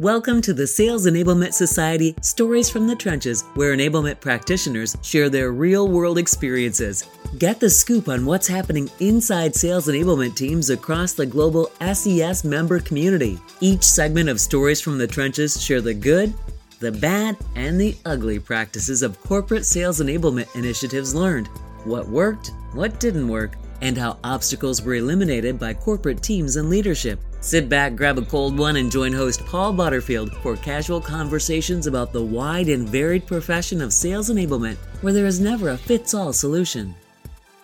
Welcome to the Sales Enablement Society Stories from the Trenches, where enablement practitioners share their real world experiences. Get the scoop on what's happening inside sales enablement teams across the global SES member community. Each segment of Stories from the Trenches share the good, the bad, and the ugly practices of corporate sales enablement initiatives learned, what worked, what didn't work, and how obstacles were eliminated by corporate teams and leadership. Sit back, grab a cold one, and join host Paul Butterfield for casual conversations about the wide and varied profession of sales enablement, where there is never a fits all solution.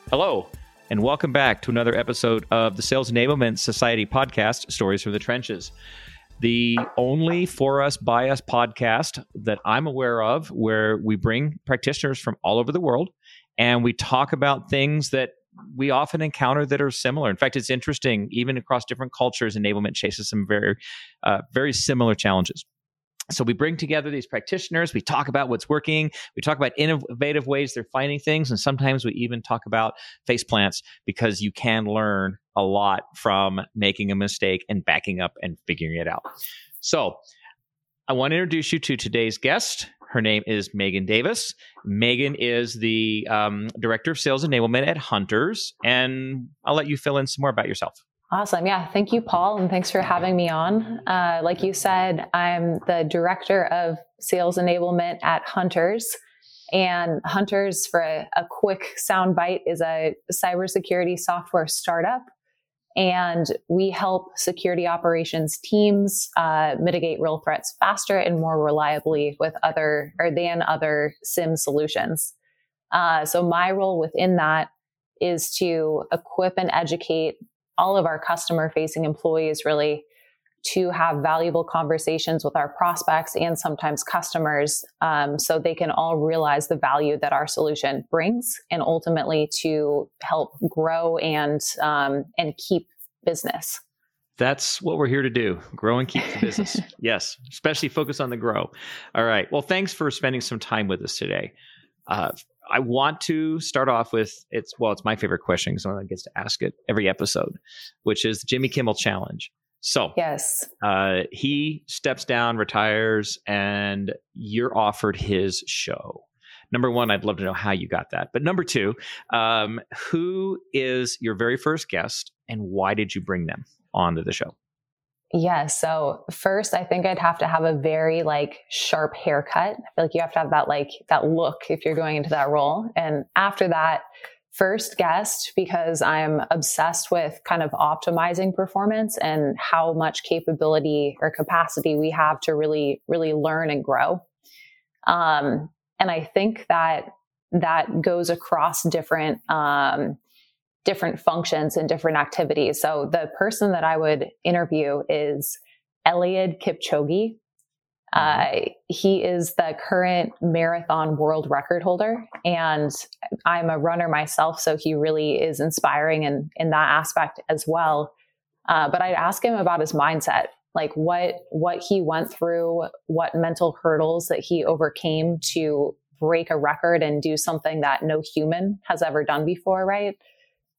Hello, and welcome back to another episode of the Sales Enablement Society podcast, Stories from the Trenches. The only for us, by us podcast that I'm aware of where we bring practitioners from all over the world and we talk about things that we often encounter that are similar. In fact, it's interesting, even across different cultures, enablement chases some very, uh, very similar challenges. So we bring together these practitioners, we talk about what's working, we talk about innovative ways they're finding things, and sometimes we even talk about face plants because you can learn a lot from making a mistake and backing up and figuring it out. So I want to introduce you to today's guest. Her name is Meagan Davis. Meagan is the um, director of sales enablement at Hunters, and I'll let you fill in some more about yourself. Awesome. Yeah. Thank you, Paul, and thanks for having me on. Uh, like you said, I'm the director of sales enablement at Hunters. And Hunters, for a, a quick soundbite, is a cybersecurity software startup and we help security operations teams uh, mitigate real threats faster and more reliably with other or than other SIEM solutions. Uh, so my role within that is to equip and educate all of our customer facing employees really to have valuable conversations with our prospects and sometimes customers um, so they can all realize the value that our solution brings and ultimately to help grow and um, and keep business. That's what we're here to do grow and keep the business. Yes especially focus on the grow. All right well thanks for spending some time with us today. Uh, i want to start off with it's well it's my favorite question because one gets to ask it every episode which is the jimmy kimmel challenge so yes, uh, he steps down, retires, and you're offered his show. Number one, I'd love to know how you got that. But number two, um, who is your very first guest, and why did you bring them onto the show? Yeah. So first, I think I'd have to have a very like sharp haircut. I feel like you have to have that like that look if you're going into that role. And after that, first guest because I'm obsessed with kind of optimizing performance and how much capability or capacity we have to really, really learn and grow. Um, and I think that that goes across different, um, different functions and different activities. So the person that I would interview is Eliud Kipchoge. Mm-hmm. Uh, he is the current marathon world record holder, and I'm a runner myself, so he really is inspiring in in that aspect as well. Uh, but I'd ask him about his mindset, like what what he went through, what mental hurdles that he overcame to break a record and do something that no human has ever done before, right?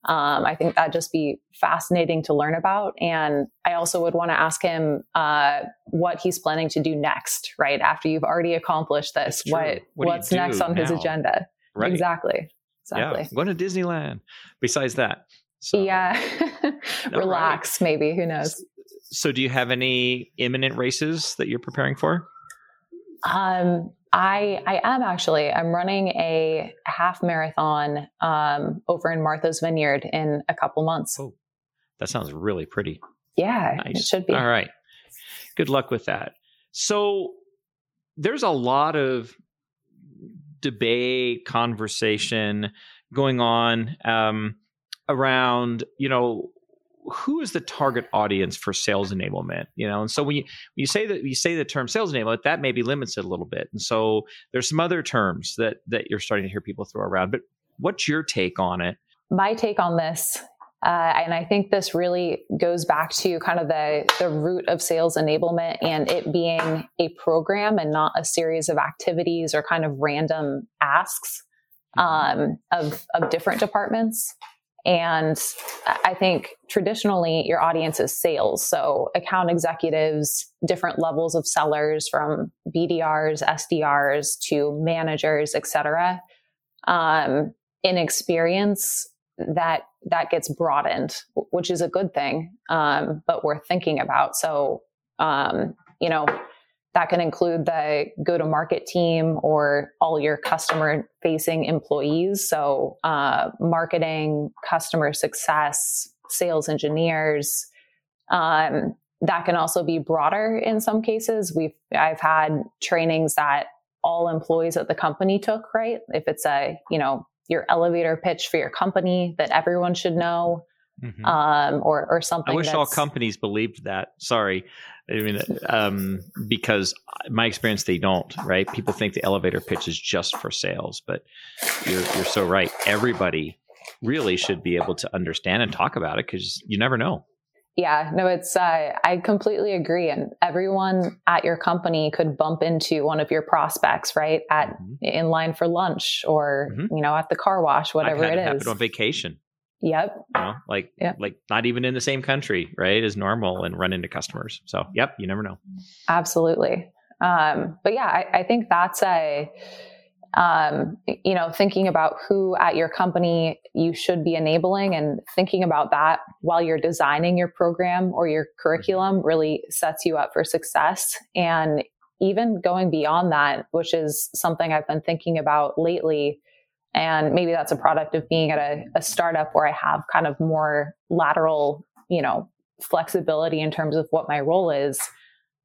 Um, I think that'd just be fascinating to learn about. And I also would want to ask him uh, what he's planning to do next, right? After you've already accomplished this, what, what what's next on now? his agenda? Right. Exactly. Exactly. Yeah, going to Disneyland. Besides that, so. yeah, relax. Right. Maybe who knows? So, do you have any imminent races that you're preparing for? Um, I I am actually. I'm running a half marathon um, over in Martha's Vineyard in a couple months. Oh, that sounds really pretty. Yeah, nice. it should be. All right. Good luck with that. So there's a lot of debate, conversation going on um, around, you know, who is the target audience for sales enablement you know and so when you when you say that you say the term sales enablement that maybe limits it a little bit and so there's some other terms that that you're starting to hear people throw around but what's your take on it my take on this uh, and I think this really goes back to kind of the, the root of sales enablement and it being a program and not a series of activities or kind of random asks mm-hmm. um, of, of different departments. And I think traditionally your audience is sales. So account executives, different levels of sellers from BDRs, SDRs to managers, et cetera. Um, in experience, that that gets broadened, which is a good thing, um, but worth thinking about. So, um, you know, that can include the go to market team or all your customer facing employees. So, uh, marketing, customer success, sales engineers. Um, that can also be broader in some cases. We've I've had trainings that all employees at the company took. Right, if it's a you know your elevator pitch for your company that everyone should know, mm-hmm. um, or or something. I wish all companies believed that. Sorry, I mean um, because my experience they don't. Right? People think the elevator pitch is just for sales, but you're you're so right. Everybody really should be able to understand and talk about it because you never know. Yeah, no, it's, uh, I completely agree. And everyone at your company could bump into one of your prospects, right? At mm-hmm. in line for lunch or, mm-hmm. you know, at the car wash, whatever it is. on vacation. Yep. You know, like, yep. like not even in the same country, right? Is normal and run into customers. So, yep, you never know. Absolutely. Um, but yeah, I, I think that's a, um, you know, thinking about who at your company you should be enabling and thinking about that while you're designing your program or your curriculum really sets you up for success. And even going beyond that, which is something I've been thinking about lately. And maybe that's a product of being at a, a startup where I have kind of more lateral, you know, flexibility in terms of what my role is.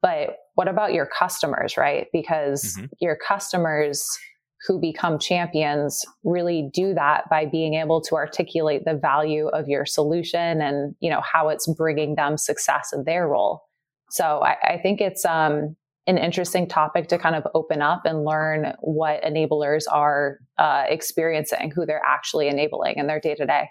But what about your customers, right? Because mm-hmm. your customers who become champions really do that by being able to articulate the value of your solution and you know how it's bringing them success in their role so i, I think it's um, an interesting topic to kind of open up and learn what enablers are uh, experiencing who they're actually enabling in their day to day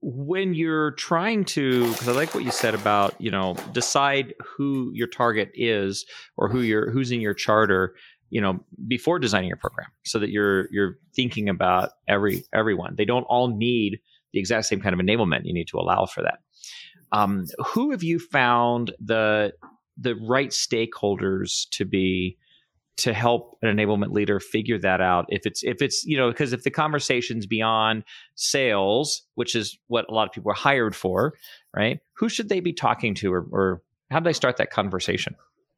when you're trying to because i like what you said about you know decide who your target is or who you're who's in your charter you know before designing your program so that you're you're thinking about every everyone. They don't all need the exact same kind of enablement you need to allow for that. Um, who have you found the the right stakeholders to be to help an enablement leader figure that out if it's if it's you know because if the conversation's beyond sales which is what a lot of people are hired for right who should they be talking to or, or how do they start that conversation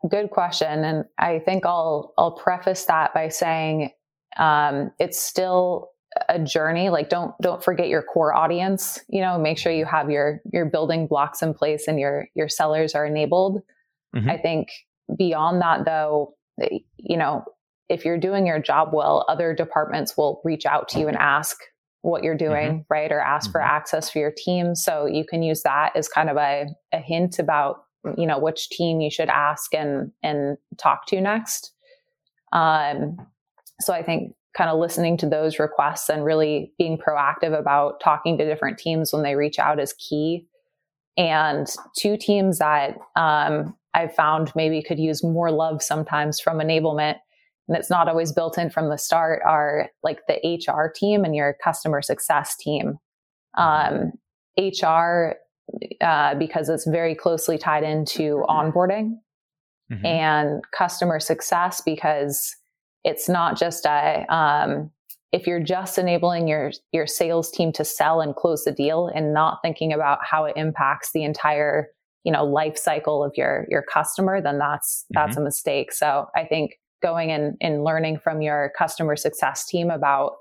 Good question. And I think I'll, I'll preface that by saying, um, it's still a journey. Like don't, don't forget your core audience, you know, make sure you have your, your building blocks in place and your, your sellers are enabled. Mm-hmm. I think beyond that though, you know, if you're doing your job well, other departments will reach out to you and ask what you're doing, mm-hmm. right? Or ask mm-hmm. for access for your team. So you can use that as kind of a, a hint about you know which team you should ask and and talk to next um, so i think kind of listening to those requests and really being proactive about talking to different teams when they reach out is key and two teams that um, i've found maybe could use more love sometimes from enablement. And it's not always built in from the start are like the hr team and your customer success team. Um, hr uh, because it's very closely tied into onboarding mm-hmm. and customer success because it's not just a um, if you're just enabling your your sales team to sell and close the deal and not thinking about how it impacts the entire you know life cycle of your your customer then that's that's mm-hmm. a mistake so i think going and, and learning from your customer success team about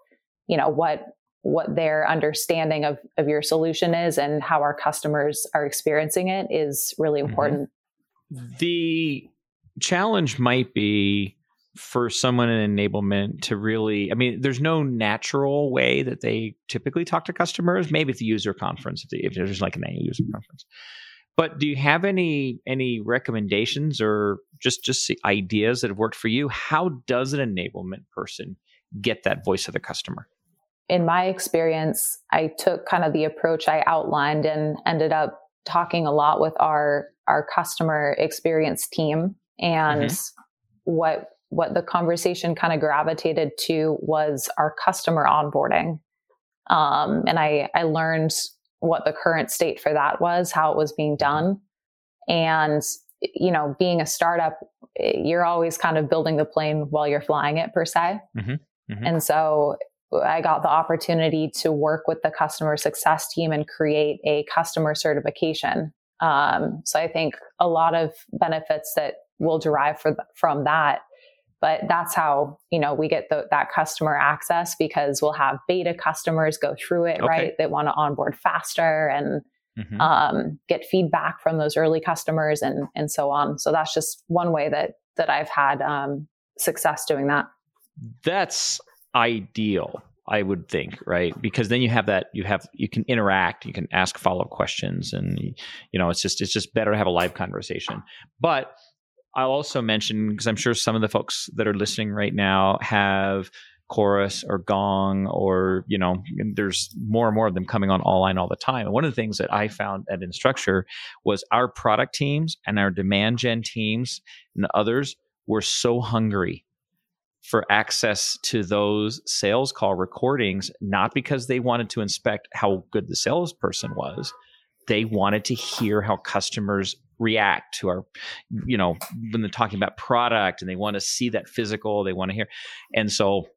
you know what what their understanding of, of your solution is and how our customers are experiencing it is really mm-hmm. important. Mm-hmm. The challenge might be for someone in enablement to really i mean there's no natural way that they typically talk to customers maybe at the user conference if, if there's like an annual user conference but do you have any any recommendations or just just ideas that have worked for you? How does an enablement person get that voice of the customer? In my experience, I took kind of the approach I outlined and ended up talking a lot with our our customer experience team. And mm-hmm. what what the conversation kind of gravitated to was our customer onboarding. Um, and I, I learned what the current state for that was, how it was being done. And, you know, being a startup, you're always kind of building the plane while you're flying it, per se. Mm-hmm. Mm-hmm. And so I got the opportunity to work with the customer success team and create a customer certification. Um, so I think a lot of benefits that will derive for, from that. But that's how you know we get the, that customer access because we'll have beta customers go through it, okay. right? That want to onboard faster and mm-hmm. um, get feedback from those early customers and and so on. So that's just one way that that I've had um, success doing that. That's ideal i would think right because then you have that you have you can interact you can ask follow-up questions and you know it's just it's just better to have a live conversation but i'll also mention because i'm sure some of the folks that are listening right now have chorus or gong or you know there's more and more of them coming on online all the time and one of the things that i found at instructure was our product teams and our demand gen teams and others were so hungry for access to those sales call recordings, not because they wanted to inspect how good the salesperson was. They wanted to hear how customers react to our, you know, when they're talking about product and they want to see that physical, they want to hear. And so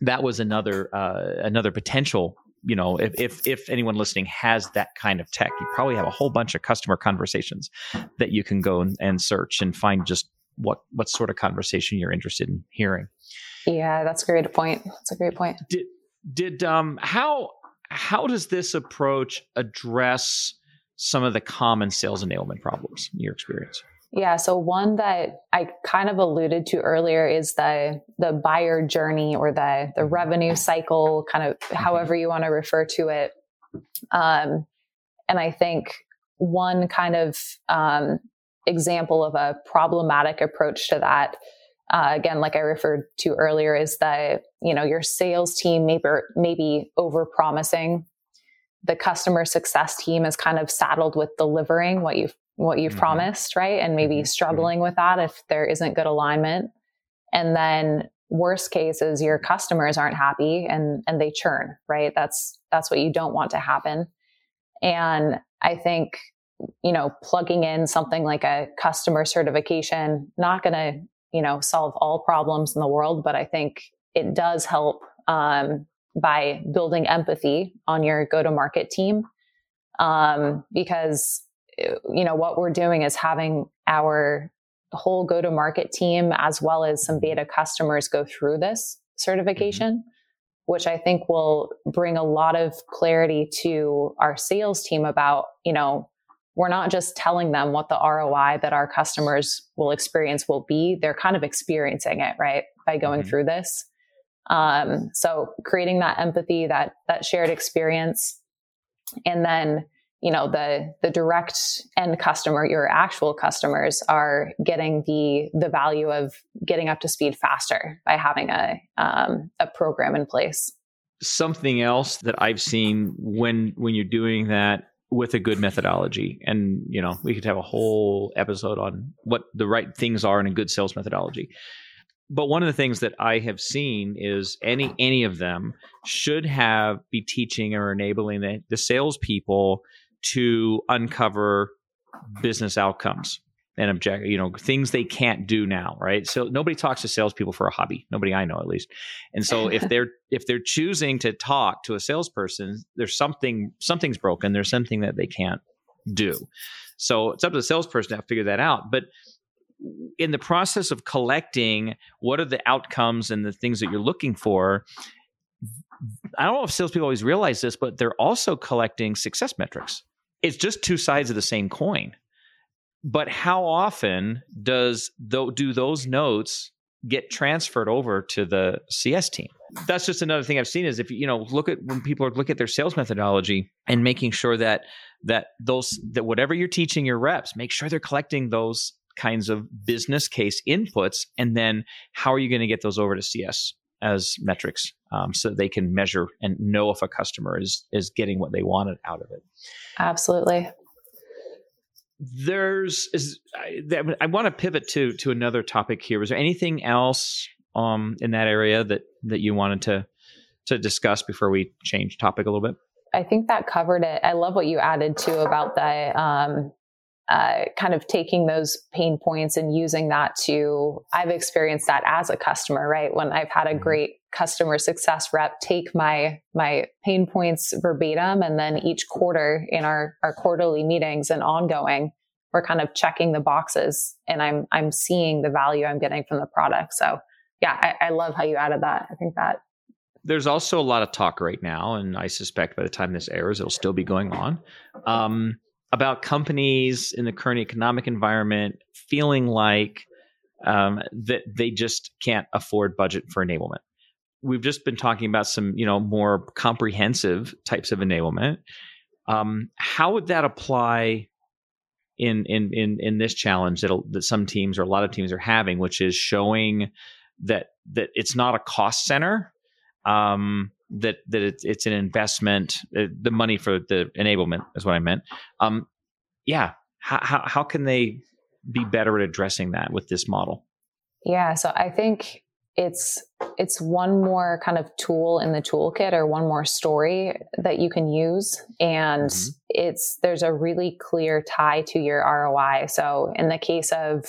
that was another, uh, another potential you know if, if if anyone listening has that kind of tech you probably have a whole bunch of customer conversations that you can go and, and search and find just what what sort of conversation you're interested in hearing. Yeah, that's a great point. That's a great point. Did did um how how does this approach address some of the common sales enablement problems in your experience? Yeah, so one that I kind of alluded to earlier is the the buyer journey or the the mm-hmm. revenue cycle, kind of mm-hmm. however you want to refer to it. Um, and I think one kind of um, example of a problematic approach to that uh, again like i referred to earlier is that you know your sales team maybe maybe over promising the customer success team is kind of saddled with delivering what you've what you've mm-hmm. promised right and maybe mm-hmm. struggling mm-hmm. with that if there isn't good alignment and then worst case is your customers aren't happy and and they churn right that's that's what you don't want to happen and i think you know, plugging in something like a customer certification, not going to, you know, solve all problems in the world, but I think it does help um, by building empathy on your go to market team. Um, because, you know, what we're doing is having our whole go to market team as well as some beta customers go through this certification. Mm-hmm which I think will bring a lot of clarity to our sales team about, you know, we're not just telling them what the ROI that our customers will experience will be. They're kind of experiencing it, right? By going mm-hmm. through this. Um, so creating that empathy, that, that shared experience. And then, you know, the, the direct end customer, your actual customers are getting the, the value of getting up to speed faster by having a, um, a program in place. Something else that I've seen when, when you're doing that with a good methodology. And, you know, we could have a whole episode on what the right things are in a good sales methodology. But one of the things that I have seen is any any of them should have be teaching or enabling the, the salespeople to uncover business outcomes and object, you know, things they can't do now, right? So nobody talks to salespeople for a hobby. Nobody I know, at least. And so if they're if they're choosing to talk to a salesperson, there's something something's broken. There's something that they can't do. So it's up to the salesperson to figure that out. But in the process of collecting, what are the outcomes and the things that you're looking for? I don't know if salespeople always realize this, but they're also collecting success metrics. It's just two sides of the same coin but how often does though do those notes get transferred over to the CS team? That's just another thing I've seen is if you know look at when people look at their sales methodology and making sure that that those that whatever you're teaching your reps, make sure they're collecting those kinds of business case inputs, and then how are you going to get those over to CS as metrics um, so they can measure and know if a customer is is getting what they wanted out of it. Absolutely there's is I, I want to pivot to to another topic here. Was there anything else um in that area that that you wanted to to discuss before we change topic a little bit? I think that covered it. I love what you added too about the um, uh, kind of taking those pain points and using that to. I've experienced that as a customer, right? When I've had a mm-hmm. great customer success rep take my my pain points verbatim, and then each quarter in our our quarterly meetings and ongoing, we're kind of checking the boxes, and I'm I'm seeing the value I'm getting from the product. So yeah, I, I love how you added that. I think that there's also a lot of talk right now, and I suspect by the time this airs, it'll still be going on, um, about companies in the current economic environment feeling like um, that they just can't afford budget for enablement. We've just been talking about some, you know, more comprehensive types of enablement. Um, how would that apply in in in in this challenge that that some teams or a lot of teams are having, which is showing that that it's not a cost center um, that that it's, it's an investment. Uh, the money for the enablement is what I meant. Um, yeah, how, how how can they be better at addressing that with this model? Yeah, so I think it's it's one more kind of tool in the toolkit or one more story that you can use and mm-hmm. it's there's a really clear tie to your ROI so in the case of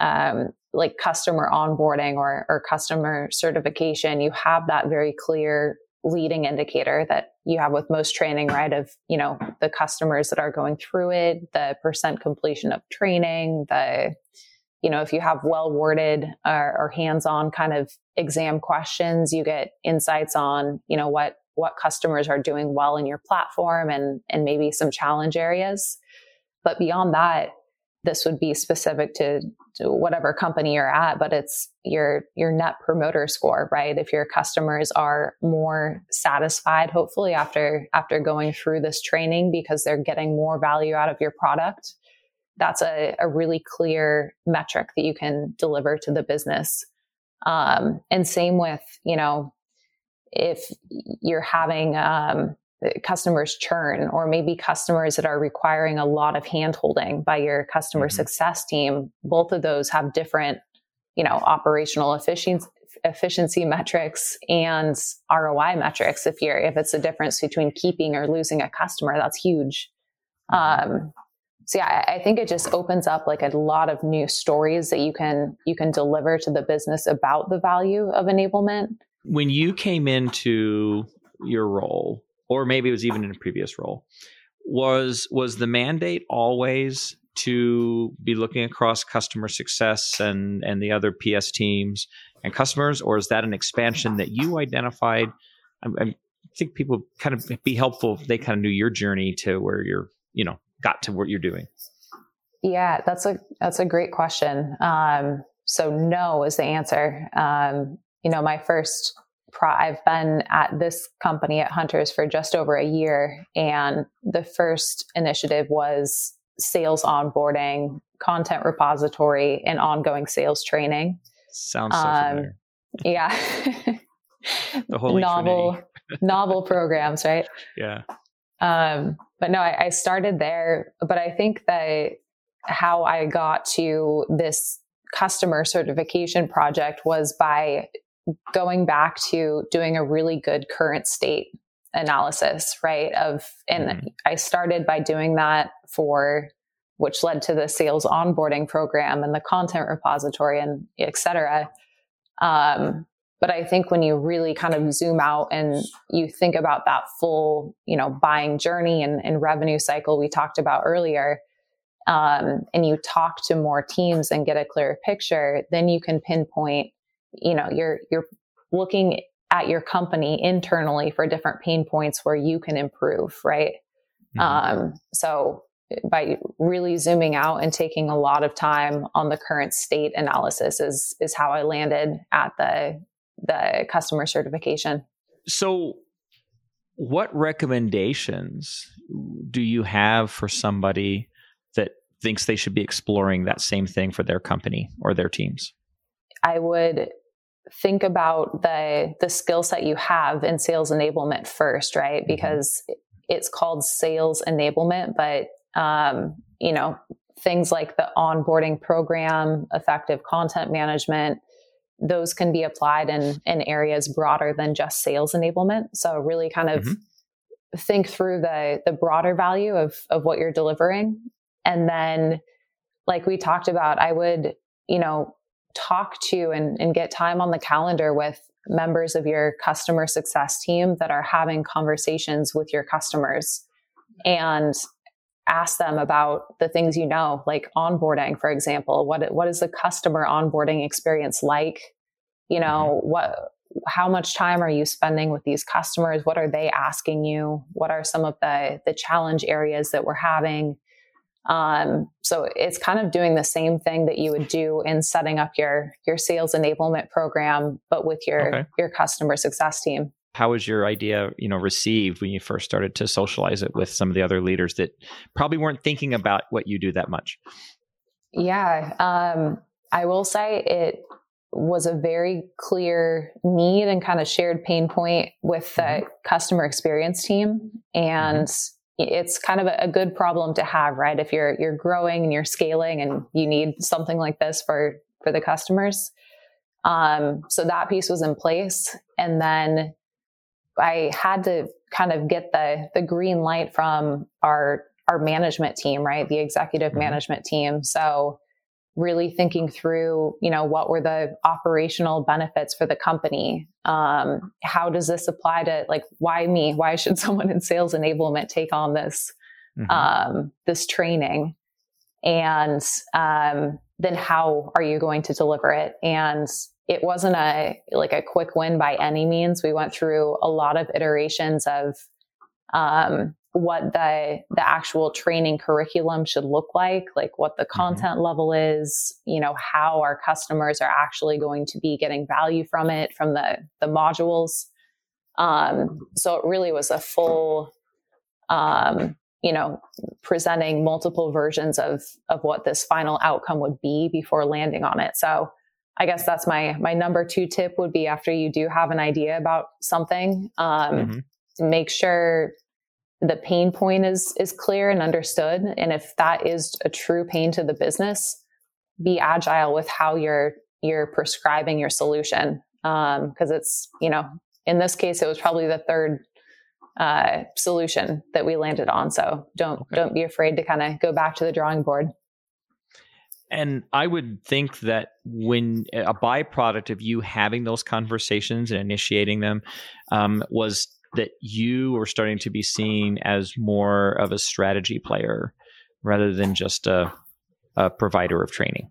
um, like customer onboarding or, or customer certification, you have that very clear leading indicator that you have with most training, right? Of, you know, the customers that are going through it, the percent completion of training, the, you know, if you have well worded or, or hands on kind of exam questions, you get insights on, you know, what, what customers are doing well in your platform and, and maybe some challenge areas. But beyond that, this would be specific to, to, whatever company you're at but it's your your net promoter score right if your customers are more satisfied hopefully after after going through this training because they're getting more value out of your product that's a, a really clear metric that you can deliver to the business um, and same with you know if you're having um, customers churn or maybe customers that are requiring a lot of handholding by your customer mm-hmm. success team both of those have different you know operational efficiency efficiency metrics and ROI metrics if you're if it's a difference between keeping or losing a customer that's huge mm-hmm. um, so yeah I, think it just opens up like a lot of new stories that you can you can deliver to the business about the value of enablement. When you came into your role or maybe it was even in a previous role was was the mandate always to be looking across customer success and and the other ps teams and customers or is that an expansion that you identified? I, I think people kind of be helpful if they kind of knew your journey to where you're you know got to what you're doing yeah that's a that's a great question um, so no is the answer um, you know my first pro- I've been at this company at Hunters for just over a year, and the first initiative was sales onboarding, content repository, and ongoing sales training. Sounds so um, familiar. Yeah. the whole novel novel programs, right? Yeah. Um, but no, I, I started there. But I think that how I got to this customer certification project was by going back to doing a really good current state analysis, right? Of, and mm I started by doing that for, which led to the sales onboarding program and the content repository and et cetera. Um, but I think when you really kind of zoom out and you think about that full, you know, buying journey and, and revenue cycle we talked about earlier, um, and you talk to more teams and get a clearer picture, then you can pinpoint you know you're you're looking at your company internally for different pain points where you can improve right mm-hmm. um, so by really zooming out and taking a lot of time on the current state analysis is is how I landed at the the customer certification. So what recommendations do you have for somebody that thinks they should be exploring that same thing for their company or their teams? I would think about the the skill set you have in sales enablement first, right? Mm-hmm. Because it's called sales enablement, but um, you know things like the onboarding program, effective content management, those can be applied in in areas broader than just sales enablement. So really, kind of. Mm-hmm. think through the the broader value of of what you're delivering and then like we talked about i would you know talk to and, and get time on the calendar with members of your customer success team that are having conversations with your customers and ask them about the things you know like onboarding for example. What what is the customer onboarding experience like? You know mm-hmm. what how much time are you spending with these customers? What are they asking you? What are some of the the challenge areas that we're having? Um, so it's kind of doing the same thing that you would do in setting up your your sales enablement program but with your okay. your customer success team how was your idea you know received when you first started to socialize it with some of the other leaders that probably weren't thinking about what you do that much? Yeah um, i will say it was a very clear need and kind of shared pain point with the mm-hmm. customer experience team. And mm-hmm. it's kind of a, a, good problem to have right? If you're you're growing and you're scaling and you need something like this for for the customers. Um, so that piece was in place. And then i had to kind of get the the green light from our our management team right the executive mm-hmm. management team so really thinking through, you know, what were the operational benefits for the company? Um, how does this apply to like why me? Why should someone in sales enablement take on this mm-hmm. um, this training? And um, then how are you going to deliver it? And it wasn't a like a quick win by any means. We went through a lot of iterations of um, what the the actual training curriculum should look like like what the mm-hmm. content mm-hmm. level is you know how our customers are actually going to be getting value from it from the the modules um, so it really was a full um, you know presenting multiple versions of of what this final outcome would be before landing on it so i guess that's my my number two tip would be after you do have an idea about something um, mm-hmm. make sure the pain point is is clear and understood and if that is a true pain to the business be agile with how you're you're prescribing your solution because um, it's you know in this case it was probably the third uh, solution that we landed on so don't okay. don't be afraid to kind of go back to the drawing board and I would think that when a byproduct of you having those conversations and initiating them um, was that you were starting to be seen as more of a strategy player rather than just a, a provider of training.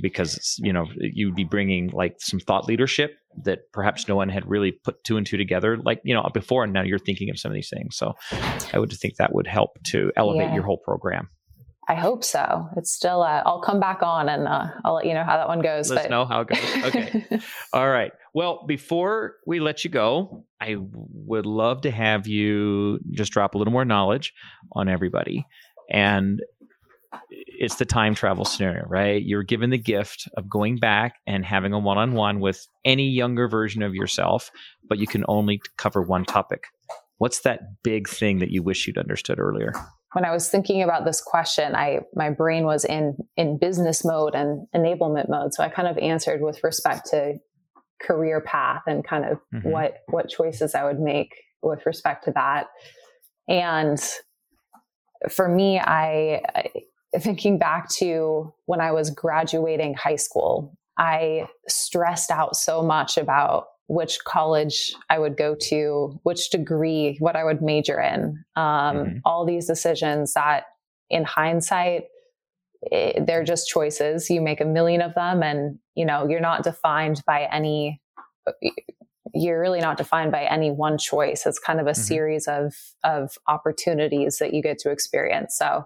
Because you know you'd be bringing like some thought leadership that perhaps no one had really put two and two together like you know before and now you're thinking of some of these things. So i would think that would help to elevate yeah. your whole program I hope so. It's still. Uh, I'll come back on and uh, I'll let you know how that one goes. Let's but... know how it goes. Okay. All right. Well, before we let you go, I would love to have you just drop a little more knowledge on everybody. And it's the time travel scenario, right? You're given the gift of going back and having a one on one with any younger version of yourself, but you can only cover one topic. What's that big thing that you wish you'd understood earlier? When I was thinking about this question, I my brain was in in business mode and enablement mode. So I kind of answered with respect to career path and kind of mm-hmm. what what choices I would make with respect to that. And for me, I, I thinking back to when I was graduating high school, I stressed out so much about which college I would go to, which degree, what I would major in. Um, mm-hmm. All these decisions that, in hindsight, it, eh, they're just choices. You make a million of them, and you know you're not defined by any. You're really not defined by any one choice. It's kind of a mm-hmm. series of of opportunities that you get to experience. So,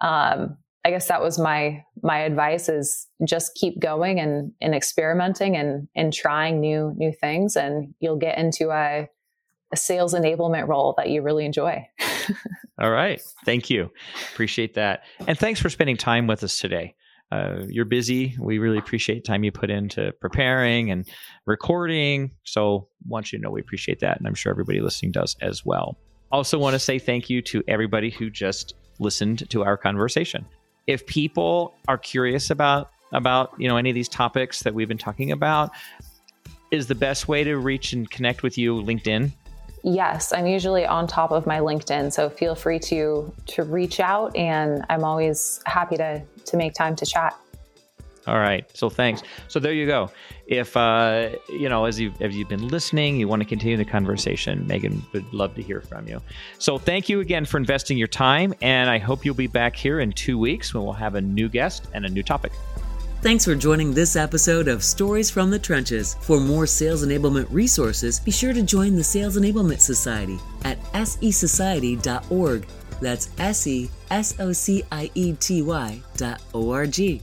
um, I guess that was my my advice is just keep going and and experimenting and and trying new new things and you'll get into a a sales enablement role that you really enjoy. All right. Thank you. Appreciate that. And thanks for spending time with us today. Uh, you're busy. We really appreciate time you put into preparing and recording. So, want you to know we appreciate that. And I'm sure everybody listening does as well. Also, want to say thank you to everybody who just listened to our conversation if people are curious about about you know any of these topics that we've been talking about is the best way to reach and connect with you linkedin Yes, I'm usually on top of my LinkedIn, so feel free to to reach out and I'm always happy to to make time to chat. All right. So thanks. So there you go. If uh, you know, as you as you've been listening, you want to continue the conversation, Meagan would love to hear from you. So thank you again for investing your time, and I hope you'll be back here in two weeks when we'll have a new guest and a new topic. Thanks for joining this episode of Stories from the Trenches. For more sales enablement resources, be sure to join the Sales Enablement Society at sesociety.org. That's S E S O C I E T Y dot O R G.